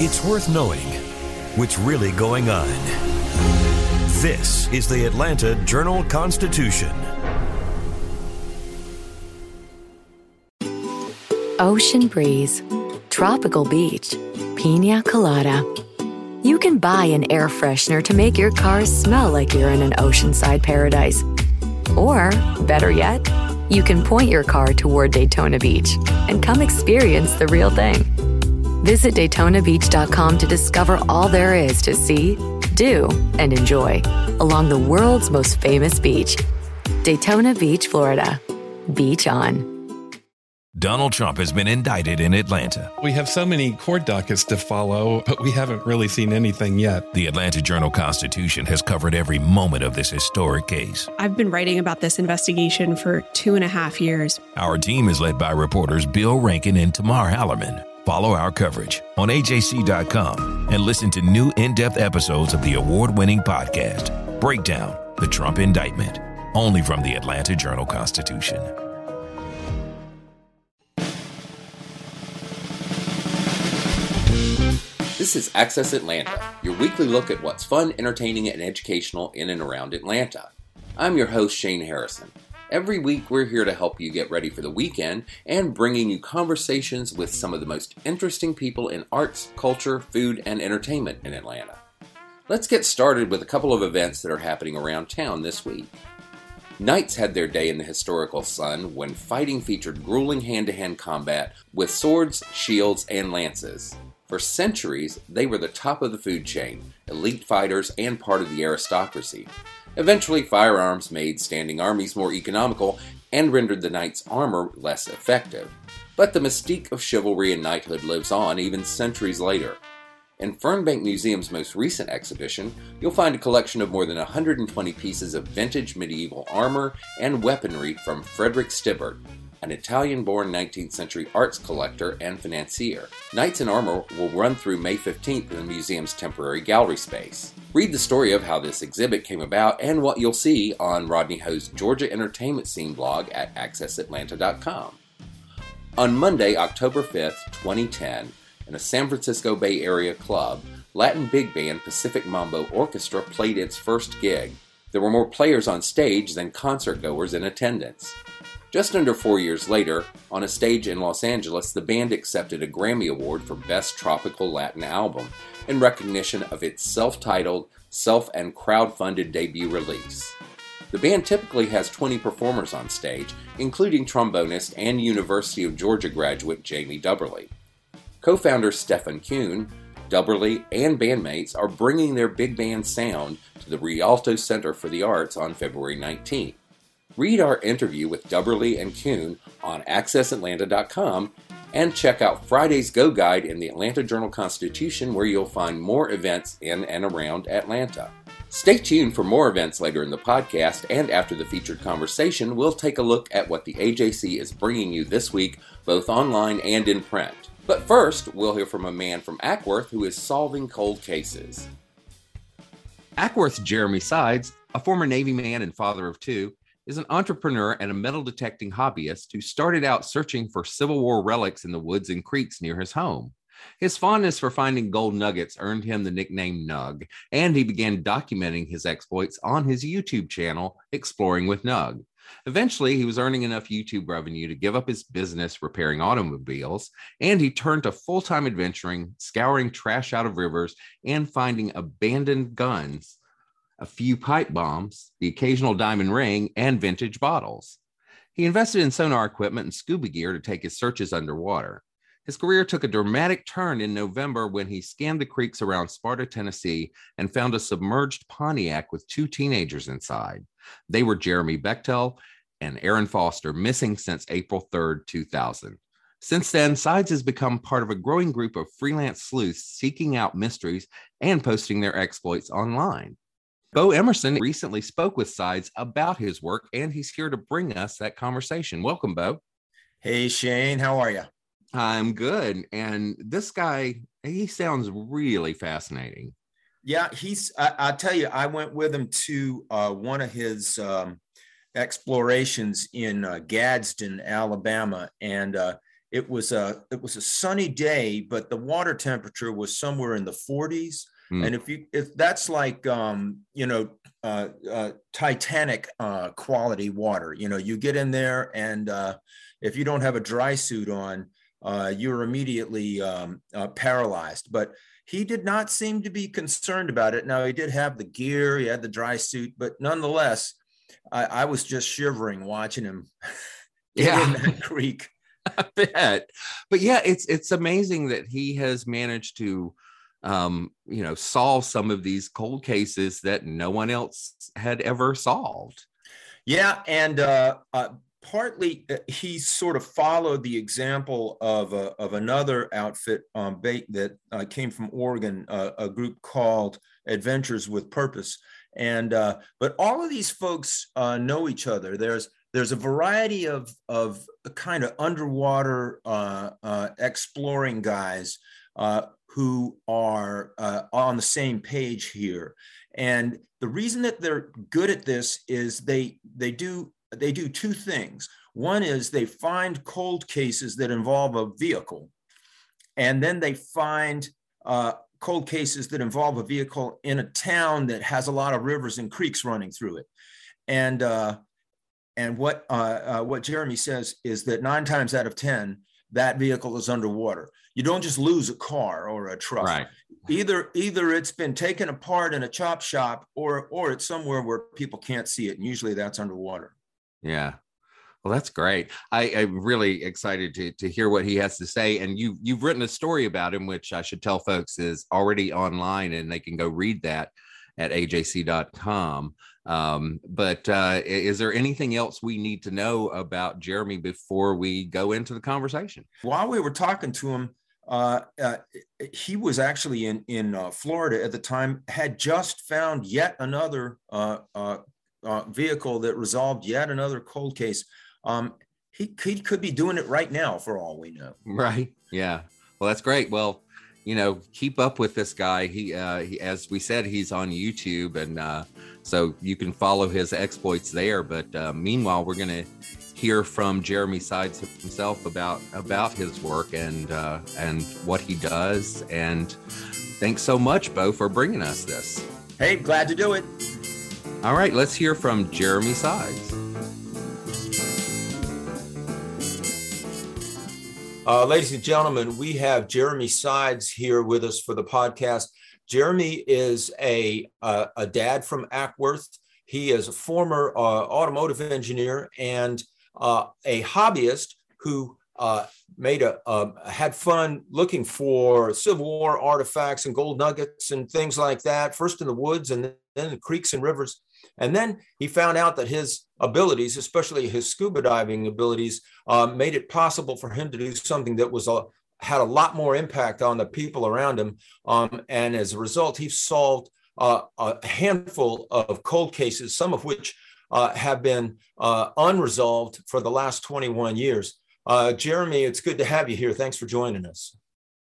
It's worth knowing what's really going on. This is the Atlanta Journal Constitution. Ocean breeze, tropical beach, pina colada. You can buy an air freshener to make your car smell like you're in an oceanside paradise. Or, better yet, you can point your car toward Daytona Beach and come experience the real thing. Visit DaytonaBeach.com to discover all there is to see, do, and enjoy along the world's most famous beach, Daytona Beach, Florida. Beach on. Donald Trump has been indicted in Atlanta. We have so many court dockets to follow, but we haven't really seen anything yet. The Atlanta Journal Constitution has covered every moment of this historic case. I've been writing about this investigation for two and a half years. Our team is led by reporters Bill Rankin and Tamar Hallerman. Follow our coverage on AJC.com and listen to new in depth episodes of the award winning podcast, Breakdown The Trump Indictment, only from the Atlanta Journal Constitution. This is Access Atlanta, your weekly look at what's fun, entertaining, and educational in and around Atlanta. I'm your host, Shane Harrison. Every week, we're here to help you get ready for the weekend and bringing you conversations with some of the most interesting people in arts, culture, food, and entertainment in Atlanta. Let's get started with a couple of events that are happening around town this week. Knights had their day in the historical sun when fighting featured grueling hand to hand combat with swords, shields, and lances. For centuries, they were the top of the food chain, elite fighters, and part of the aristocracy. Eventually, firearms made standing armies more economical and rendered the knight's armor less effective. But the mystique of chivalry and knighthood lives on even centuries later. In Fernbank Museum's most recent exhibition, you'll find a collection of more than 120 pieces of vintage medieval armor and weaponry from Frederick Stibbert, an Italian born 19th century arts collector and financier. Knights in Armor will run through May 15th in the museum's temporary gallery space. Read the story of how this exhibit came about and what you'll see on Rodney Ho's Georgia Entertainment Scene blog at accessatlanta.com. On Monday, October 5th, 2010, in a San Francisco Bay Area club, Latin big band Pacific Mambo Orchestra played its first gig. There were more players on stage than concert goers in attendance. Just under four years later, on a stage in Los Angeles, the band accepted a Grammy Award for Best Tropical Latin Album in recognition of its self titled, self and crowd funded debut release. The band typically has 20 performers on stage, including trombonist and University of Georgia graduate Jamie Dubberly. Co founder Steffen Kuehn, Dubberly, and bandmates are bringing their big band sound to the Rialto Center for the Arts on February 19th. Read our interview with Dubberly and Kuehn on accessatlanta.com and check out Friday's Go Guide in the Atlanta Journal Constitution, where you'll find more events in and around Atlanta. Stay tuned for more events later in the podcast, and after the featured conversation, we'll take a look at what the AJC is bringing you this week, both online and in print. But first, we'll hear from a man from Acworth who is solving cold cases. Acworth's Jeremy Sides, a former Navy man and father of two, is an entrepreneur and a metal detecting hobbyist who started out searching for Civil War relics in the woods and creeks near his home. His fondness for finding gold nuggets earned him the nickname Nug, and he began documenting his exploits on his YouTube channel, Exploring with Nug. Eventually, he was earning enough YouTube revenue to give up his business repairing automobiles, and he turned to full time adventuring, scouring trash out of rivers, and finding abandoned guns a few pipe bombs, the occasional diamond ring, and vintage bottles. He invested in sonar equipment and scuba gear to take his searches underwater. His career took a dramatic turn in November when he scanned the creeks around Sparta, Tennessee, and found a submerged Pontiac with two teenagers inside. They were Jeremy Bechtel and Erin Foster, missing since April 3rd, 2000. Since then, Sides has become part of a growing group of freelance sleuths seeking out mysteries and posting their exploits online. Bo Emerson recently spoke with Sides about his work, and he's here to bring us that conversation. Welcome, Bo. Hey, Shane. How are you? I'm good. And this guy, he sounds really fascinating. Yeah, he's, I, I tell you, I went with him to uh, one of his um, explorations in uh, Gadsden, Alabama. And uh, it was a it was a sunny day, but the water temperature was somewhere in the 40s. Mm. And if you if that's like um, you know uh, uh, Titanic uh, quality water, you know, you get in there and uh, if you don't have a dry suit on, uh, you're immediately um, uh, paralyzed. But he did not seem to be concerned about it. Now he did have the gear, he had the dry suit, but nonetheless, I, I was just shivering watching him. yeah, in that creek. I bet. But yeah, it's it's amazing that he has managed to um, you know, solve some of these cold cases that no one else had ever solved. Yeah, and uh, uh, partly uh, he sort of followed the example of uh, of another outfit um, bait that uh, came from Oregon, a group called Adventures with Purpose. And but all of these folks know each other. There's there's a variety of of kind of underwater exploring guys who are on the same page here. And the reason that they're good at this is they they do they do two things. One is they find cold cases that involve a vehicle, and then they find uh, cold cases that involve a vehicle in a town that has a lot of rivers and creeks running through it. And uh, and what uh, uh what Jeremy says is that nine times out of ten, that vehicle is underwater. You don't just lose a car or a truck. Right. Either either it's been taken apart in a chop shop, or or it's somewhere where people can't see it, and usually that's underwater. Yeah. Well, that's great. I, am really excited to, to hear what he has to say. And you you've written a story about him, which I should tell folks is already online, and they can go read that at ajc.com. Um, but uh, is there anything else we need to know about Jeremy before we go into the conversation? While we were talking to him, uh, uh, he was actually in in uh, Florida at the time. Had just found yet another uh, uh, vehicle that resolved yet another cold case. Um, he, he could be doing it right now for all we know. Right. Yeah. Well, that's great. Well, you know, keep up with this guy. He, uh, he as we said, he's on YouTube, and uh, so you can follow his exploits there. But uh, meanwhile, we're to hear from Jeremy Sides himself about about his work and uh, and what he does. And thanks so much, Bo, for bringing us this. Hey, glad to do it. All right, let's hear from Jeremy Sides. Uh, ladies and gentlemen, we have Jeremy Sides here with us for the podcast. Jeremy is a, uh, a dad from Acworth. He is a former uh, automotive engineer and uh, a hobbyist who uh, made a had fun looking for Civil War artifacts and gold nuggets and things like that. First in the woods and then the creeks and rivers. And then he found out that his abilities, especially his scuba diving abilities, uh, made it possible for him to do something that was a, had a lot more impact on the people around him. Um, and as a result, he solved uh, a handful of cold cases, some of which uh, have been uh, unresolved for the last 21 years. Uh, Jeremy, it's good to have you here. Thanks for joining us.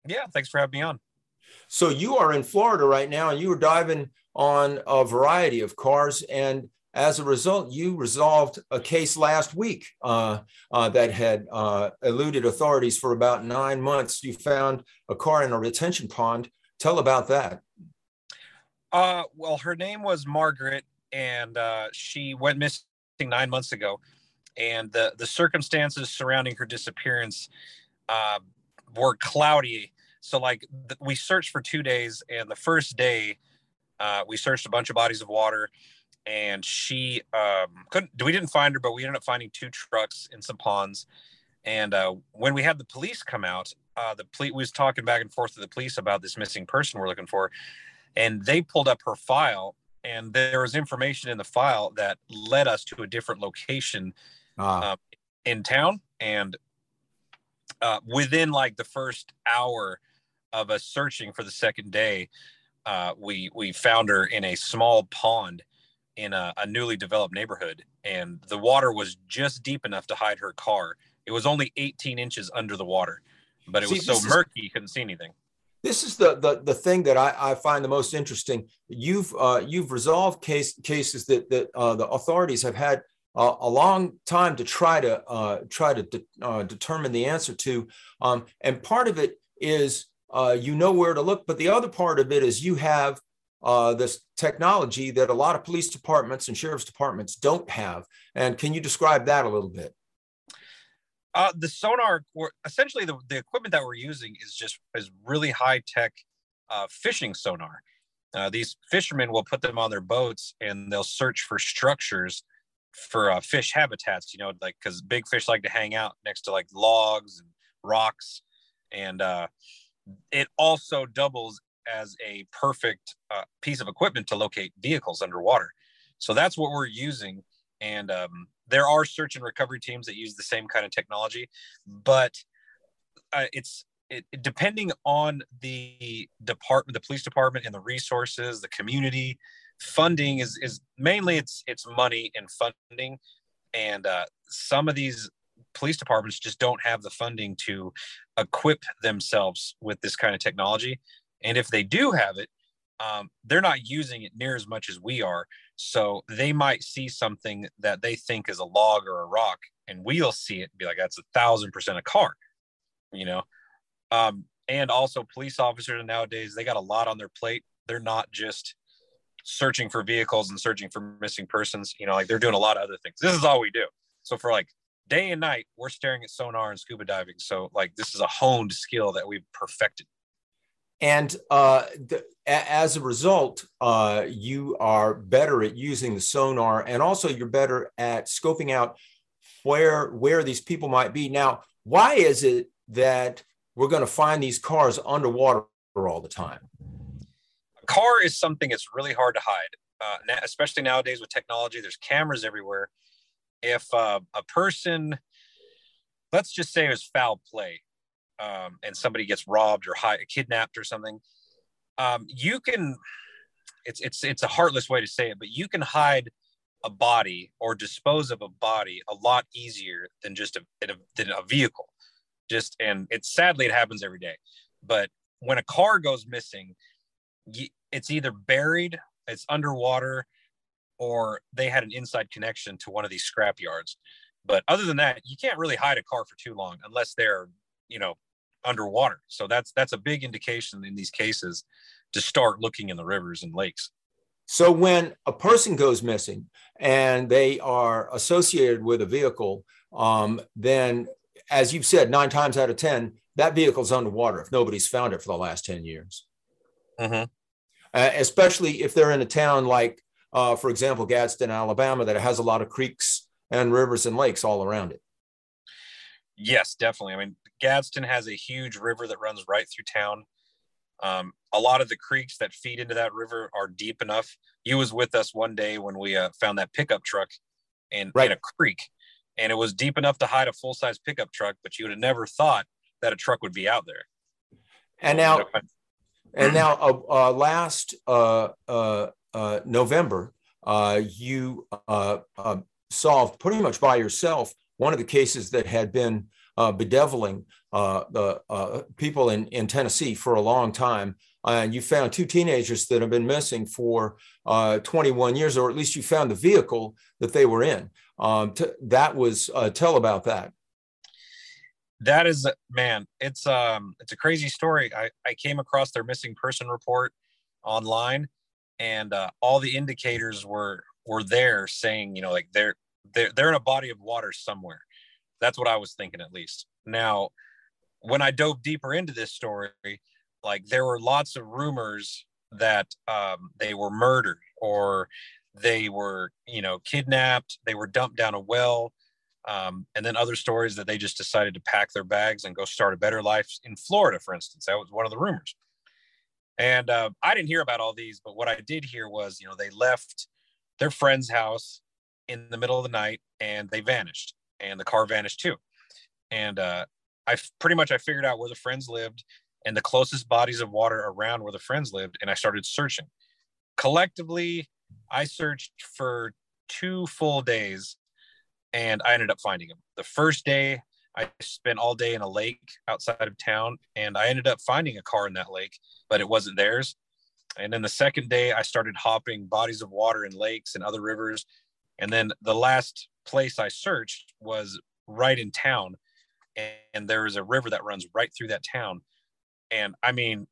Yeah, thanks for having me on. So you are in Florida right now, and you were diving on a variety of cars. And as a result, you resolved a case last week uh, uh, that had uh, eluded authorities for about nine months. You found a car in a retention pond. Tell about that. Uh, well, her name was Margaret, and uh, she went missing nine months ago. And the, the circumstances surrounding her disappearance uh, were cloudy. So, like, th- we searched for two days, and the first day, uh, we searched a bunch of bodies of water, and she um, couldn't. We didn't find her, but we ended up finding two trucks in some ponds. And uh, when we had the police come out, uh, the police was talking back and forth to the police about this missing person we're looking for, and they pulled up her file, and there was information in the file that led us to a different location ah. uh, in town, and uh, within like the first hour of us searching for the second day, uh, we we found her in a small pond in a, a, newly developed neighborhood, and the water was just deep enough to hide her car. It was only 18 inches under the water, but it see, was so murky you couldn't see anything. This is the the, the thing that I, I find the most interesting. You've uh, you've resolved case cases that that uh, the authorities have had uh, a long time to try to uh, try to de- uh, determine the answer to. Um, and part of it is uh, you know where to look, but the other part of it is you have uh, this technology that a lot of police departments and sheriff's departments don't have. And can you describe that a little bit? Uh, the sonar, essentially the, the equipment that we're using is just is really high tech uh, fishing sonar. Uh, these fishermen will put them on their boats and they'll search for structures for uh, fish habitats. You know, like because big fish like to hang out next to like logs and rocks, and uh, it also doubles as a perfect uh, piece of equipment to locate vehicles underwater. So that's what we're using. And um, there are search and recovery teams that use the same kind of technology, but uh, it's it, depending on the department, the police department, and the resources, the community funding is is mainly it's it's money and funding, and uh, some of these police departments just don't have the funding to equip themselves with this kind of technology. And if they do have it, um, they're not using it near as much as we are. So they might see something that they think is a log or a rock, and we'll see it and be like, that's a thousand percent a car, you know? Um, and also, police officers nowadays, they got a lot on their plate. They're not just searching for vehicles and searching for missing persons, you know, like they're doing a lot of other things. This is all we do. So for like day and night, we're staring at sonar and scuba diving. So like this is a honed skill that we've perfected. And uh, the, as a result, uh, you are better at using the sonar, and also you're better at scoping out where where these people might be. Now, why is it that we're going to find these cars underwater all the time? A car is something that's really hard to hide, uh, especially nowadays with technology. There's cameras everywhere. If uh, a person, let's just say, it was foul play, um, and somebody gets robbed or high, kidnapped or something, um, you can. It's it's it's a heartless way to say it, but you can hide a body or dispose of a body a lot easier than just a, than a vehicle. Just and it's sadly it happens every day, but when a car goes missing, it's either buried, it's underwater, or they had an inside connection to one of these scrap yards. But other than that, you can't really hide a car for too long unless they're, you know, underwater. So that's that's a big indication in these cases to start looking in the rivers and lakes. So when a person goes missing and they are associated with a vehicle, um, then as you've said, nine times out of ten, that vehicle's underwater if nobody's found it for the last ten years. Mm-hmm. Uh, especially if they're in a town like, uh, for example, Gadsden, Alabama, that has a lot of creeks and rivers and lakes all around it. Yes, definitely. I mean, Gadsden has a huge river that runs right through town. Um, a lot of the creeks that feed into that river are deep enough. You was with us one day when we uh, found that pickup truck in, right. in a creek, and it was deep enough to hide a full size pickup truck, but you would have never thought that a truck would be out there. And now, and now, uh, uh, last uh, uh, uh, November, you solved pretty much by yourself one of the cases that had been uh, bedeviling uh, the uh, people in, in Tennessee for a long time. And you found two teenagers that have been missing for uh, 21 years, or at least you found the vehicle that they were in. Um, t- that was uh, tell about that. That is man, it's um, it's a crazy story. I, I came across their missing person report online, and all the indicators were were there saying, you know, like they're they're they're in a body of water somewhere that's what I was thinking, at least. Now, when I dove deeper into this story, like there were lots of rumors that um, they were murdered or they were, you know, kidnapped, they were dumped down a well. Um, and then other stories that they just decided to pack their bags and go start a better life in Florida, for instance. That was one of the rumors. And uh, I didn't hear about all these, but what I did hear was, you know, they left their friend's house in the middle of the night and they vanished and the car vanished too. And uh, I pretty much I figured out where the friends lived and the closest bodies of water around where the friends lived, and I started searching. Collectively, I searched for two full days, and I ended up finding them. The first day, I spent all day in a lake outside of town, and I ended up finding a car in that lake, but it wasn't theirs. And then the second day, I started hopping bodies of water in lakes and other rivers. And then the last place I searched was right in town, and, and there is a river that runs right through that town. And I mean,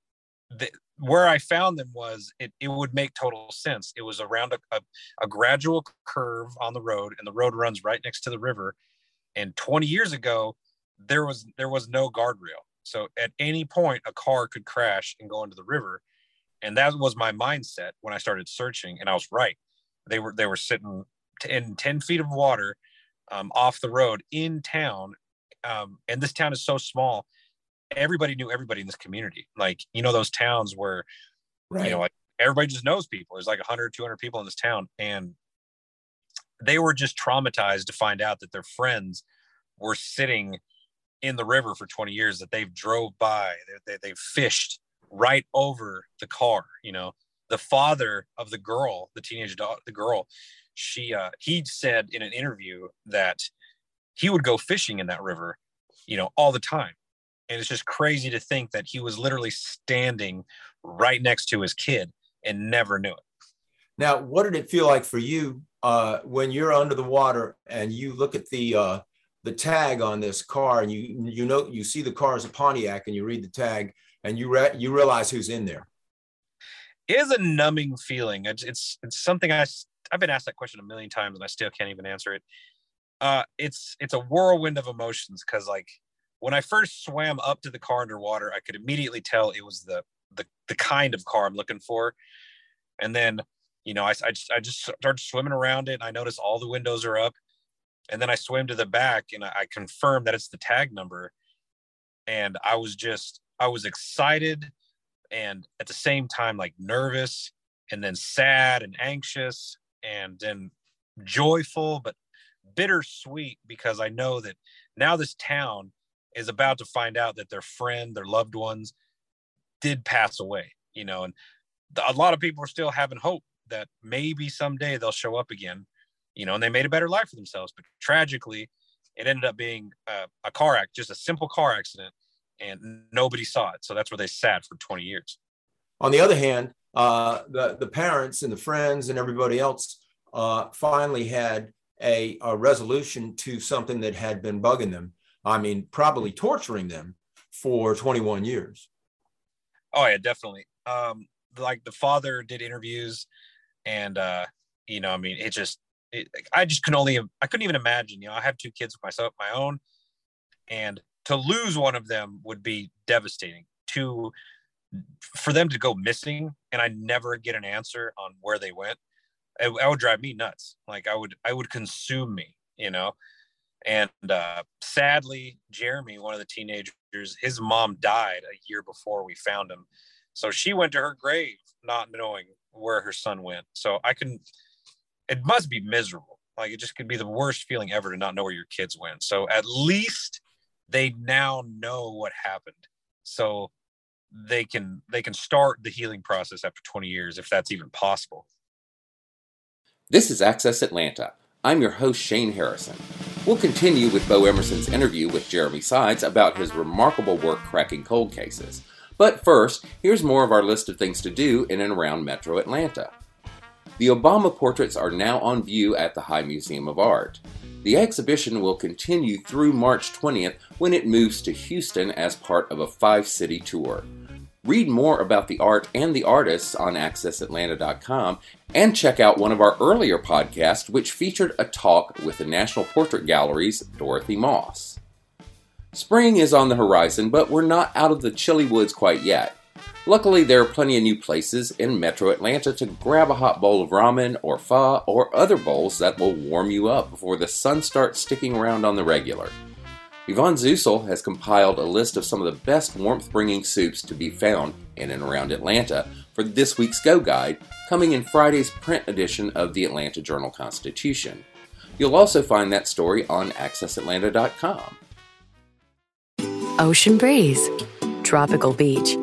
the, where I found them was it, it would make total sense. It was around a, a, a, gradual curve on the road, and the road runs right next to the river. And 20 years ago, there was there was no guardrail, so at any point a car could crash and go into the river. And that was my mindset when I started searching, and I was right. They were they were sitting in 10 feet of water um, off the road in town, um, and this town is so small everybody knew everybody in this community. Like, you know, those towns where, right. you know, like everybody just knows people. There's like 100, 200 people in this town. And they were just traumatized to find out that their friends were sitting in the river for 20 years, that they've drove by, they, they, they've fished right over the car, you know, the father of the girl, the teenage dog, the girl, she, uh, he said in an interview that he would go fishing in that river, you know, all the time and it's just crazy to think that he was literally standing right next to his kid and never knew it. Now, what did it feel like for you uh, when you're under the water and you look at the uh, the tag on this car and you you know you see the car is a Pontiac and you read the tag and you re- you realize who's in there? It is a numbing feeling. It's, it's it's something I I've been asked that question a million times and I still can't even answer it. Uh, it's it's a whirlwind of emotions because like when I first swam up to the car underwater, I could immediately tell it was the the, the kind of car I'm looking for. And then, you know, I, I, just, I just started swimming around it and I noticed all the windows are up. And then I swam to the back and I, I confirmed that it's the tag number. And I was just, I was excited and at the same time, like nervous and then sad and anxious and then joyful, but bittersweet because I know that now this town is about to find out that their friend, their loved ones did pass away, you know, and a lot of people are still having hope that maybe someday they'll show up again, you know, and they made a better life for themselves. But tragically, it ended up being a, a car act, just a simple car accident, and nobody saw it. So that's where they sat for 20 years. On the other hand, uh, the the parents and the friends and everybody else uh, finally had a, a resolution to something that had been bugging them. I mean, probably torturing them for 21 years. Oh yeah, definitely. Um, like the father did interviews, and uh, you know, I mean, it just, it, I just can only, I couldn't even imagine. You know, I have two kids myself, my own, and to lose one of them would be devastating. To for them to go missing and I never get an answer on where they went, it, it would drive me nuts. Like I would, I would consume me. You know, and uh, sadly, Jeremy, one of the teenagers, his mom died a year before we found him. So she went to her grave not knowing where her son went. So I can, it must be miserable. Like it just could be the worst feeling ever to not know where your kids went. So at least they now know what happened. So they can they can start the healing process after 20 years if that's even possible. This is Access Atlanta. I'm your host Shane Harrison. We'll continue with Bo Emerson's interview with Jeremy Sides about his remarkable work cracking cold cases. But first, here's more of our list of things to do in and around Metro Atlanta. The Obama portraits are now on view at the High Museum of Art. The exhibition will continue through March 20th when it moves to Houston as part of a five city tour. Read more about the art and the artists on accessatlanta.com and check out one of our earlier podcasts, which featured a talk with the National Portrait Gallery's Dorothy Moss. Spring is on the horizon, but we're not out of the chilly woods quite yet. Luckily, there are plenty of new places in metro Atlanta to grab a hot bowl of ramen or pho or other bowls that will warm you up before the sun starts sticking around on the regular. Yvonne Zusel has compiled a list of some of the best warmth bringing soups to be found in and around Atlanta for this week's Go Guide, coming in Friday's print edition of the Atlanta Journal Constitution. You'll also find that story on accessatlanta.com. Ocean breeze, tropical beach.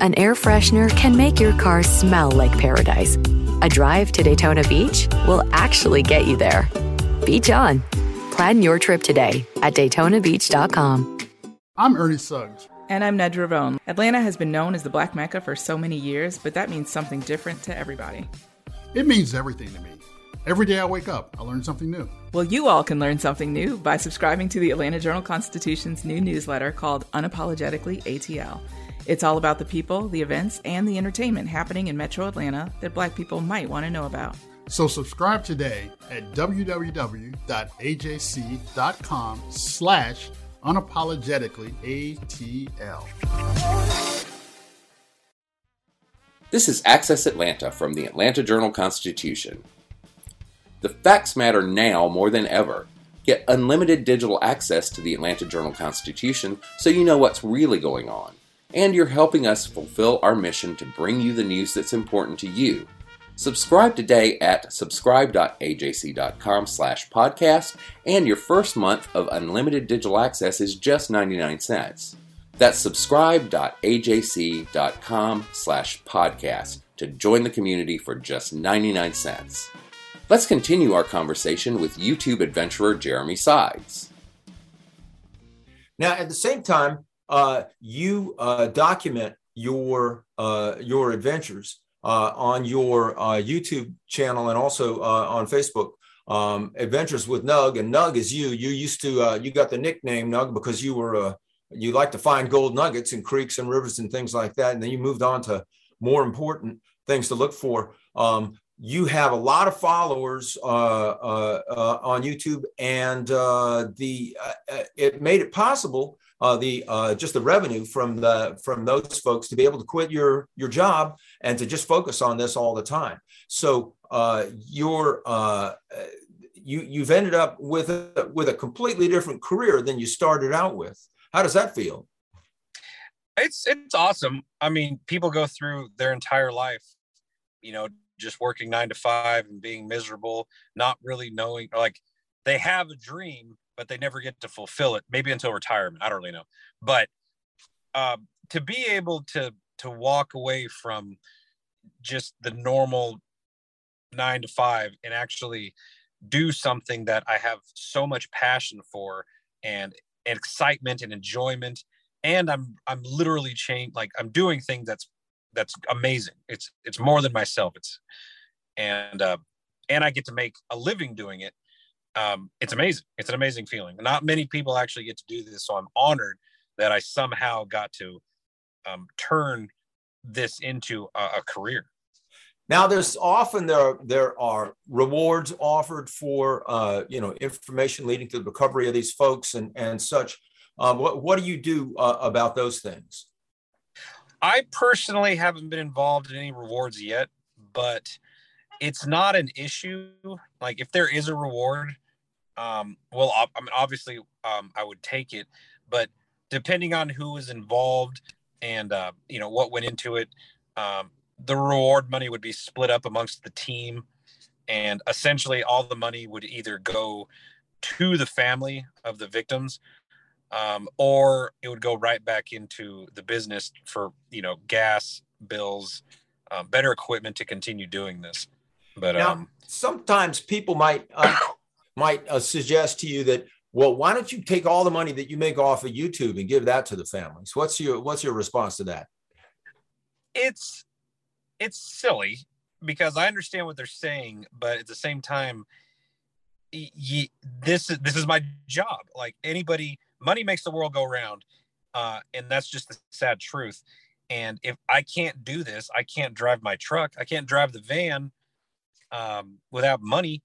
An air freshener can make your car smell like paradise. A drive to Daytona Beach will actually get you there. Beach on Plan your trip today at DaytonaBeach.com. I'm Ernie Suggs. And I'm Nedra Rhone. Atlanta has been known as the Black Mecca for so many years, but that means something different to everybody. It means everything to me. Every day I wake up, I learn something new. Well, you all can learn something new by subscribing to the Atlanta Journal Constitution's new newsletter called Unapologetically ATL. It's all about the people, the events, and the entertainment happening in metro Atlanta that black people might want to know about. So subscribe today at www.ajc.com slash unapologetically ATL. This is Access Atlanta from the Atlanta Journal Constitution. The facts matter now more than ever. Get unlimited digital access to the Atlanta Journal Constitution so you know what's really going on. And you're helping us fulfill our mission to bring you the news that's important to you. Subscribe today at subscribe.ajc.com slash podcast, and your first month of unlimited digital access is just 99 cents. That's subscribe.ajc.com slash podcast to join the community for just 99 cents. Let's continue our conversation with YouTube adventurer Jeremy Sides. Now, at the same time, uh, you uh, document your uh, your adventures on your uh, YouTube channel and also uh, on Facebook. Um, adventures with Nug, and Nug is you. You used to you got the nickname Nug because you were you like to find gold nuggets in creeks and rivers and things like that, and then you moved on to more important things to look for. Um, you have a lot of followers uh, uh, uh, on YouTube, and uh, the uh, uh, it made it possible the just the revenue from the from those folks to be able to quit your your job and to just focus on this all the time. So you're you you've ended up with a, with a completely different career than you started out with. How does that feel? It's it's awesome. I mean, people go through their entire life, you know, just working nine to five and being miserable, not really knowing like they have a dream, but they never get to fulfill it. Maybe until retirement. I don't really know. But uh, to be able to to walk away from just the normal nine to five and actually do something that I have so much passion for and, excitement and enjoyment. And I'm I'm literally changed like I'm doing things that's that's amazing. It's it's more than myself. It's and uh, and I get to make a living doing it. Um, it's amazing. It's an amazing feeling. Not many people actually get to do this, so I'm honored that I somehow got to um, turn this into a, a career. Now, there's often there there are rewards offered for uh, you know information leading to the recovery of these folks and and such. Um, what what do you do uh, about those things? I personally haven't been involved in any rewards yet, but it's not an issue. Like if there is a reward, um, well, I mean, obviously, um, I would take it, but depending on who is involved and uh, you know what went into it, um, the reward money would be split up amongst the team, and essentially all the money would either go to the family of the victims um, or it would go right back into the business for you know gas bills, uh, better equipment to continue doing this. But now, um, sometimes people might uh, might uh, suggest to you that well, why don't you take all the money that you make off of YouTube and give that to the families? What's your what's your response to that? It's it's silly because I understand what they're saying, but at the same time, this is this is my job. Like anybody money makes the world go round. Uh, and that's just the sad truth. And if I can't do this, I can't drive my truck, I can't drive the van um, without money.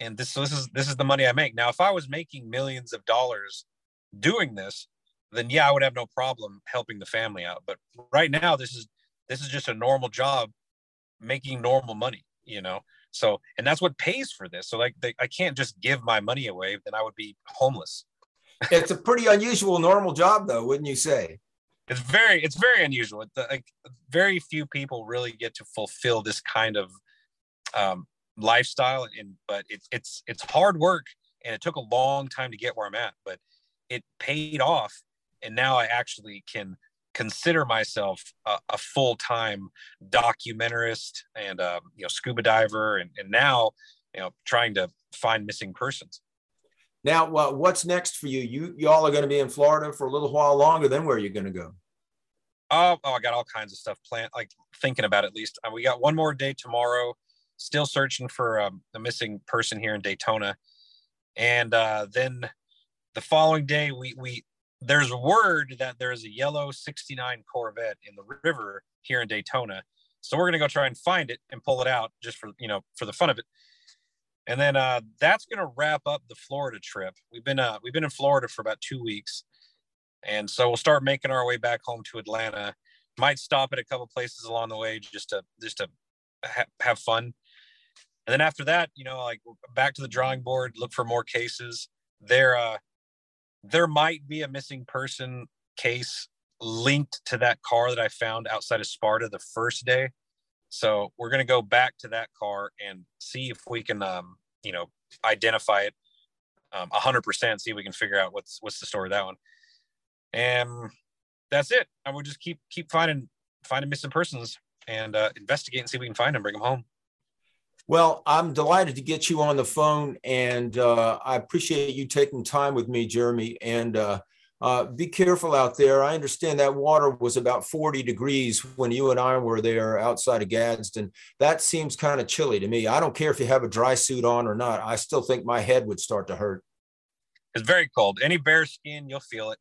And this, so this is this is the money I make. Now, if I was making millions of dollars doing this, then yeah, I would have no problem helping the family out. But right now, this is this is just a normal job, making normal money. You know, so and that's what pays for this. So like, they, I can't just give my money away. Then I would be homeless it's a pretty unusual normal job though wouldn't you say it's very it's very unusual like very few people really get to fulfill this kind of um, lifestyle and but it's it's it's hard work and it took a long time to get where i'm at but it paid off and now i actually can consider myself a, a full-time documentarist and um, you know scuba diver and, and now you know trying to find missing persons now, well, what's next for you? You y'all are going to be in Florida for a little while longer. Then where are you going to go? Uh, oh, I got all kinds of stuff planned. Like thinking about at least. Uh, we got one more day tomorrow, still searching for um, a missing person here in Daytona. And uh, then the following day, we we there's word that there's a yellow 69 Corvette in the river here in Daytona. So we're gonna go try and find it and pull it out just for you know for the fun of it. And then uh, that's gonna wrap up the Florida trip. We've been uh, we've been in Florida for about two weeks, and so we'll start making our way back home to Atlanta. Might stop at a couple places along the way just to just to ha- have fun. And then after that, you know, like back to the drawing board, look for more cases. There, uh, there might be a missing person case linked to that car that I found outside of Sparta the first day. So we're gonna go back to that car and see if we can, um, you know, identify it um, a hundred percent. See if we can figure out what's what's the story of that one. And that's it. And we'll just keep keep finding finding missing persons and uh, investigate and see if we can find them, bring them home. Well, I'm delighted to get you on the phone, and uh, I appreciate you taking time with me, Jeremy. And uh, uh, be careful out there. I understand that water was about 40 degrees when you and I were there outside of Gadsden. That seems kind of chilly to me. I don't care if you have a dry suit on or not. I still think my head would start to hurt. It's very cold. Any bare skin, you'll feel it.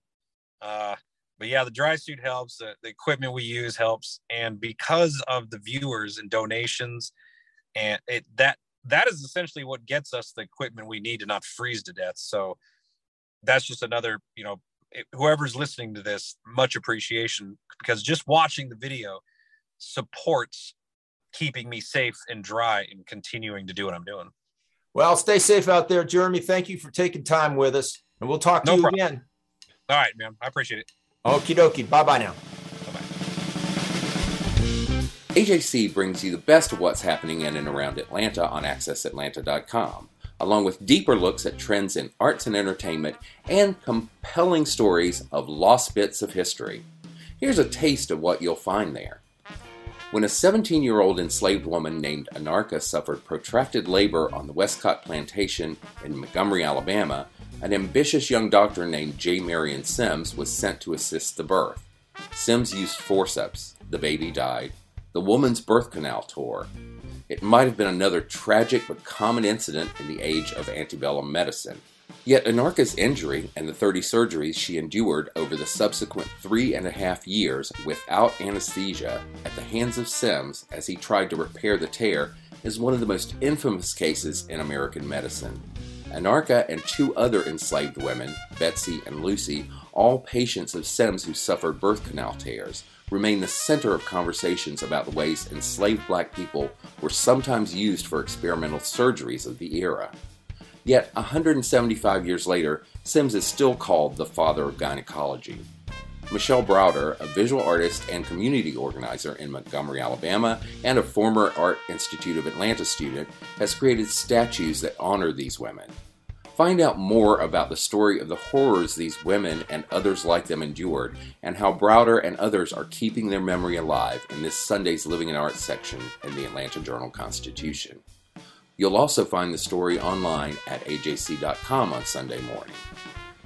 Uh, but yeah, the dry suit helps. The, the equipment we use helps, and because of the viewers and donations and it that that is essentially what gets us the equipment we need to not freeze to death. So that's just another you know whoever's listening to this much appreciation because just watching the video supports keeping me safe and dry and continuing to do what i'm doing. Well stay safe out there jeremy. Thank you for taking time with us and we'll talk to no you problem. again. All right man. I appreciate it. Okie dokie. Bye bye now AJC brings you the best of what's happening in and around Atlanta on AccessAtlanta.com, along with deeper looks at trends in arts and entertainment and compelling stories of lost bits of history. Here's a taste of what you'll find there. When a 17 year old enslaved woman named Anarcha suffered protracted labor on the Westcott plantation in Montgomery, Alabama, an ambitious young doctor named J. Marion Sims was sent to assist the birth. Sims used forceps. The baby died the woman's birth canal tore. It might have been another tragic but common incident in the age of antebellum medicine. Yet Anarcha's injury and the 30 surgeries she endured over the subsequent three and a half years without anesthesia at the hands of Sims as he tried to repair the tear is one of the most infamous cases in American medicine. Anarka and two other enslaved women, Betsy and Lucy, all patients of Sims who suffered birth canal tears, remain the center of conversations about the ways enslaved black people were sometimes used for experimental surgeries of the era. Yet, 175 years later, Sims is still called the father of gynecology. Michelle Browder, a visual artist and community organizer in Montgomery, Alabama, and a former Art Institute of Atlanta student, has created statues that honor these women. Find out more about the story of the horrors these women and others like them endured, and how Browder and others are keeping their memory alive in this Sunday's Living in Art section in the Atlanta Journal Constitution. You'll also find the story online at ajc.com on Sunday morning.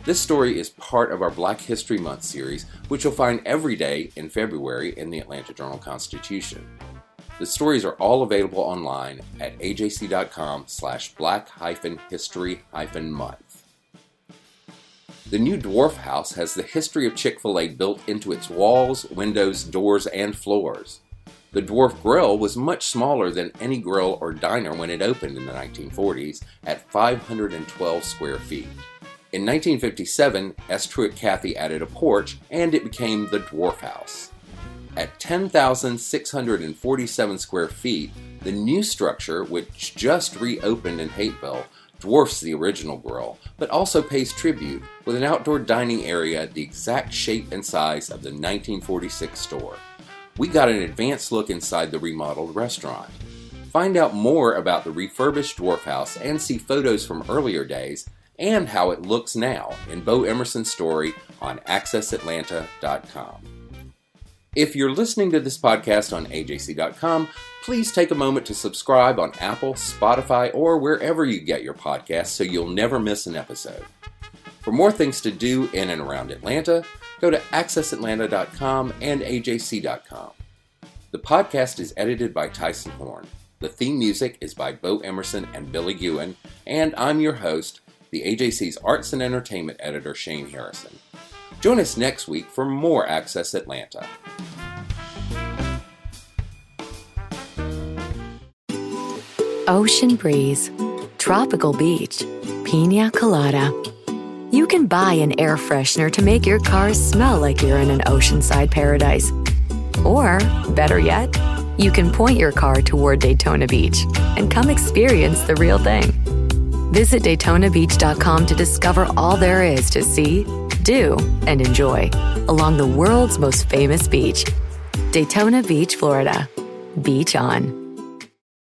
This story is part of our Black History Month series, which you'll find every day in February in the Atlanta Journal Constitution. The stories are all available online at ajc.com slash black hyphen history hyphen month. The new Dwarf House has the history of Chick fil A built into its walls, windows, doors, and floors. The Dwarf Grill was much smaller than any grill or diner when it opened in the 1940s at 512 square feet. In 1957, S. Truett Cathy added a porch and it became the Dwarf House. At 10,647 square feet, the new structure, which just reopened in Hapeville, dwarfs the original grill, but also pays tribute with an outdoor dining area the exact shape and size of the 1946 store. We got an advanced look inside the remodeled restaurant. Find out more about the refurbished Dwarf House and see photos from earlier days and how it looks now in Bo Emerson's story on AccessAtlanta.com. If you're listening to this podcast on AJC.com, please take a moment to subscribe on Apple, Spotify, or wherever you get your podcasts so you'll never miss an episode. For more things to do in and around Atlanta, go to AccessAtlanta.com and AJC.com. The podcast is edited by Tyson Horn. The theme music is by Bo Emerson and Billy Ewan, and I'm your host, the AJC's Arts and Entertainment Editor, Shane Harrison. Join us next week for more Access Atlanta. Ocean breeze, tropical beach, pina colada. You can buy an air freshener to make your car smell like you're in an oceanside paradise. Or, better yet, you can point your car toward Daytona Beach and come experience the real thing. Visit DaytonaBeach.com to discover all there is to see, do, and enjoy along the world's most famous beach, Daytona Beach, Florida. Beach on.